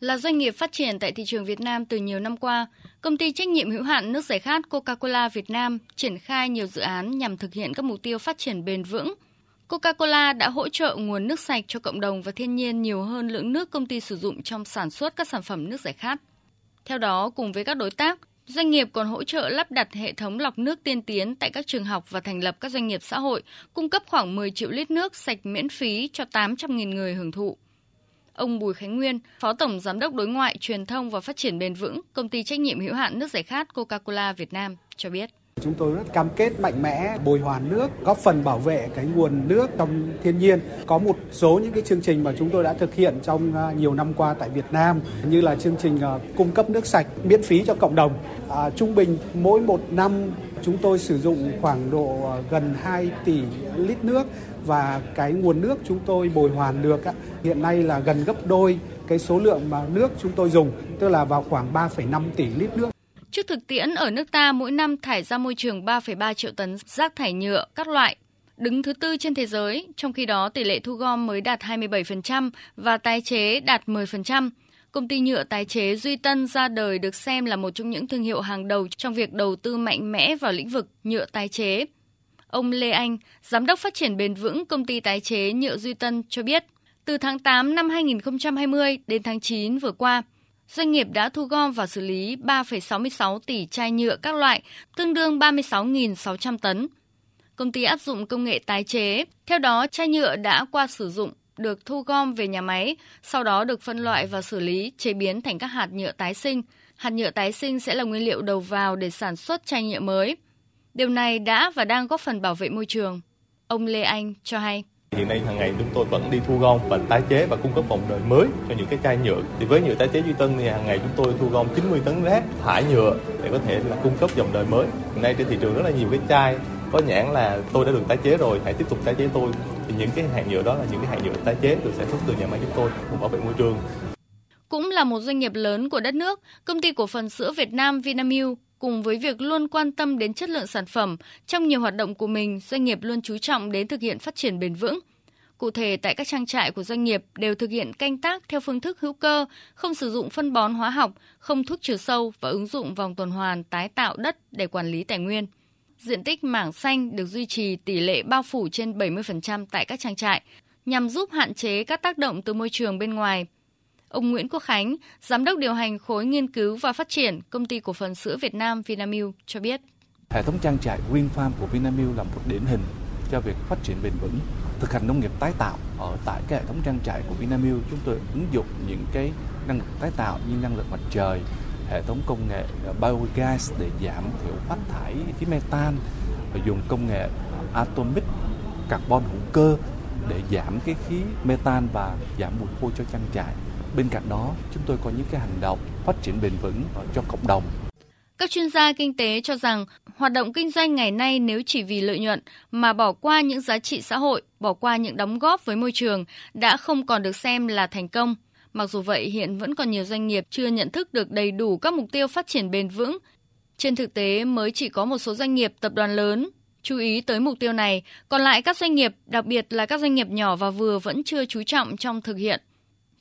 Là doanh nghiệp phát triển tại thị trường Việt Nam từ nhiều năm qua, công ty trách nhiệm hữu hạn nước giải khát Coca-Cola Việt Nam triển khai nhiều dự án nhằm thực hiện các mục tiêu phát triển bền vững. Coca-Cola đã hỗ trợ nguồn nước sạch cho cộng đồng và thiên nhiên nhiều hơn lượng nước công ty sử dụng trong sản xuất các sản phẩm nước giải khát. Theo đó, cùng với các đối tác, Doanh nghiệp còn hỗ trợ lắp đặt hệ thống lọc nước tiên tiến tại các trường học và thành lập các doanh nghiệp xã hội, cung cấp khoảng 10 triệu lít nước sạch miễn phí cho 800.000 người hưởng thụ. Ông Bùi Khánh Nguyên, Phó Tổng Giám đốc Đối ngoại, Truyền thông và Phát triển Bền vững, Công ty trách nhiệm hữu hạn nước giải khát Coca-Cola Việt Nam cho biết. Chúng tôi rất cam kết mạnh mẽ bồi hoàn nước, góp phần bảo vệ cái nguồn nước trong thiên nhiên. Có một số những cái chương trình mà chúng tôi đã thực hiện trong à, nhiều năm qua tại Việt Nam như là chương trình à, cung cấp nước sạch miễn phí cho cộng đồng. À, trung bình mỗi một năm chúng tôi sử dụng khoảng độ à, gần 2 tỷ lít nước và cái nguồn nước chúng tôi bồi hoàn được hiện nay là gần gấp đôi cái số lượng mà nước chúng tôi dùng, tức là vào khoảng 3,5 tỷ lít nước. Trước thực tiễn ở nước ta mỗi năm thải ra môi trường 3,3 triệu tấn rác thải nhựa các loại, đứng thứ tư trên thế giới, trong khi đó tỷ lệ thu gom mới đạt 27% và tái chế đạt 10%. Công ty nhựa tái chế Duy Tân ra đời được xem là một trong những thương hiệu hàng đầu trong việc đầu tư mạnh mẽ vào lĩnh vực nhựa tái chế. Ông Lê Anh, Giám đốc phát triển bền vững công ty tái chế nhựa Duy Tân cho biết, từ tháng 8 năm 2020 đến tháng 9 vừa qua, doanh nghiệp đã thu gom và xử lý 3,66 tỷ chai nhựa các loại, tương đương 36.600 tấn. Công ty áp dụng công nghệ tái chế, theo đó chai nhựa đã qua sử dụng được thu gom về nhà máy, sau đó được phân loại và xử lý, chế biến thành các hạt nhựa tái sinh. Hạt nhựa tái sinh sẽ là nguyên liệu đầu vào để sản xuất chai nhựa mới. Điều này đã và đang góp phần bảo vệ môi trường. Ông Lê Anh cho hay. Hiện nay hàng ngày chúng tôi vẫn đi thu gom và tái chế và cung cấp vòng đời mới cho những cái chai nhựa. Thì với nhựa tái chế Duy Tân thì hàng ngày chúng tôi thu gom 90 tấn rác thải nhựa để có thể là cung cấp dòng đời mới. Hiện nay trên thị trường rất là nhiều cái chai có nhãn là tôi đã được tái chế rồi, hãy tiếp tục tái chế tôi. Thì những cái hạt nhựa đó là những cái hạt nhựa tái chế được sản xuất từ nhà máy chúng tôi cùng bảo vệ môi trường. Cũng là một doanh nghiệp lớn của đất nước, công ty cổ phần sữa Việt Nam Vinamilk cùng với việc luôn quan tâm đến chất lượng sản phẩm, trong nhiều hoạt động của mình, doanh nghiệp luôn chú trọng đến thực hiện phát triển bền vững. Cụ thể, tại các trang trại của doanh nghiệp đều thực hiện canh tác theo phương thức hữu cơ, không sử dụng phân bón hóa học, không thuốc trừ sâu và ứng dụng vòng tuần hoàn tái tạo đất để quản lý tài nguyên. Diện tích mảng xanh được duy trì tỷ lệ bao phủ trên 70% tại các trang trại, nhằm giúp hạn chế các tác động từ môi trường bên ngoài – Ông Nguyễn Quốc Khánh, Giám đốc điều hành khối nghiên cứu và phát triển Công ty Cổ phần Sữa Việt Nam Vinamilk cho biết. Hệ thống trang trại Green Farm của Vinamilk là một điển hình cho việc phát triển bền vững, thực hành nông nghiệp tái tạo. Ở tại cái hệ thống trang trại của Vinamilk, chúng tôi ứng dụng những cái năng lực tái tạo như năng lượng mặt trời, hệ thống công nghệ biogas để giảm thiểu phát thải khí metan và dùng công nghệ atomic carbon hữu cơ để giảm cái khí metan và giảm mùi hôi cho trang trại Bên cạnh đó, chúng tôi có những cái hành động phát triển bền vững cho cộng đồng. Các chuyên gia kinh tế cho rằng hoạt động kinh doanh ngày nay nếu chỉ vì lợi nhuận mà bỏ qua những giá trị xã hội, bỏ qua những đóng góp với môi trường đã không còn được xem là thành công. Mặc dù vậy, hiện vẫn còn nhiều doanh nghiệp chưa nhận thức được đầy đủ các mục tiêu phát triển bền vững. Trên thực tế, mới chỉ có một số doanh nghiệp tập đoàn lớn chú ý tới mục tiêu này, còn lại các doanh nghiệp, đặc biệt là các doanh nghiệp nhỏ và vừa vẫn chưa chú trọng trong thực hiện.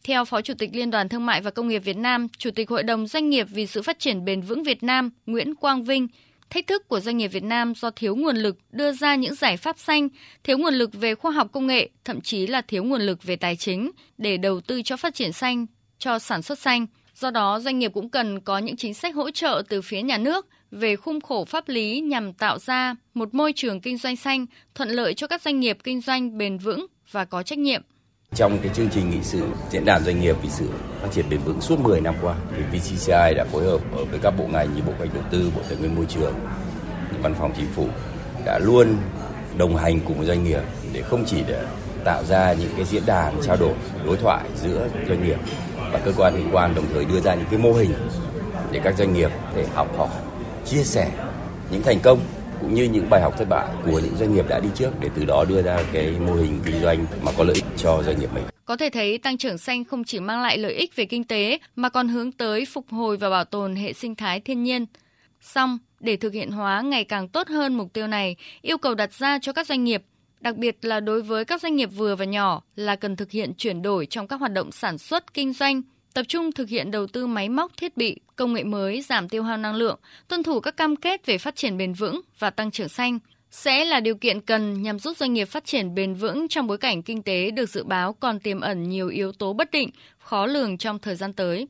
Theo Phó Chủ tịch Liên đoàn Thương mại và Công nghiệp Việt Nam, Chủ tịch Hội đồng Doanh nghiệp vì sự phát triển bền vững Việt Nam Nguyễn Quang Vinh, thách thức của doanh nghiệp Việt Nam do thiếu nguồn lực đưa ra những giải pháp xanh, thiếu nguồn lực về khoa học công nghệ, thậm chí là thiếu nguồn lực về tài chính để đầu tư cho phát triển xanh, cho sản xuất xanh. Do đó, doanh nghiệp cũng cần có những chính sách hỗ trợ từ phía nhà nước về khung khổ pháp lý nhằm tạo ra một môi trường kinh doanh xanh thuận lợi cho các doanh nghiệp kinh doanh bền vững và có trách nhiệm. Trong cái chương trình nghị sự diễn đàn doanh nghiệp vì sự phát triển bền vững suốt 10 năm qua thì VCCI đã phối hợp với các bộ ngành như Bộ Kế hoạch Đầu tư, Bộ Tài nguyên Môi trường, Văn phòng Chính phủ đã luôn đồng hành cùng với doanh nghiệp để không chỉ để tạo ra những cái diễn đàn trao đổi đối thoại giữa doanh nghiệp và cơ quan liên quan đồng thời đưa ra những cái mô hình để các doanh nghiệp để học hỏi chia sẻ những thành công cũng như những bài học thất bại của những doanh nghiệp đã đi trước để từ đó đưa ra cái mô hình kinh doanh mà có lợi ích cho doanh nghiệp mình. Có thể thấy tăng trưởng xanh không chỉ mang lại lợi ích về kinh tế mà còn hướng tới phục hồi và bảo tồn hệ sinh thái thiên nhiên. Song, để thực hiện hóa ngày càng tốt hơn mục tiêu này, yêu cầu đặt ra cho các doanh nghiệp, đặc biệt là đối với các doanh nghiệp vừa và nhỏ là cần thực hiện chuyển đổi trong các hoạt động sản xuất kinh doanh tập trung thực hiện đầu tư máy móc, thiết bị, công nghệ mới, giảm tiêu hao năng lượng, tuân thủ các cam kết về phát triển bền vững và tăng trưởng xanh sẽ là điều kiện cần nhằm giúp doanh nghiệp phát triển bền vững trong bối cảnh kinh tế được dự báo còn tiềm ẩn nhiều yếu tố bất định, khó lường trong thời gian tới.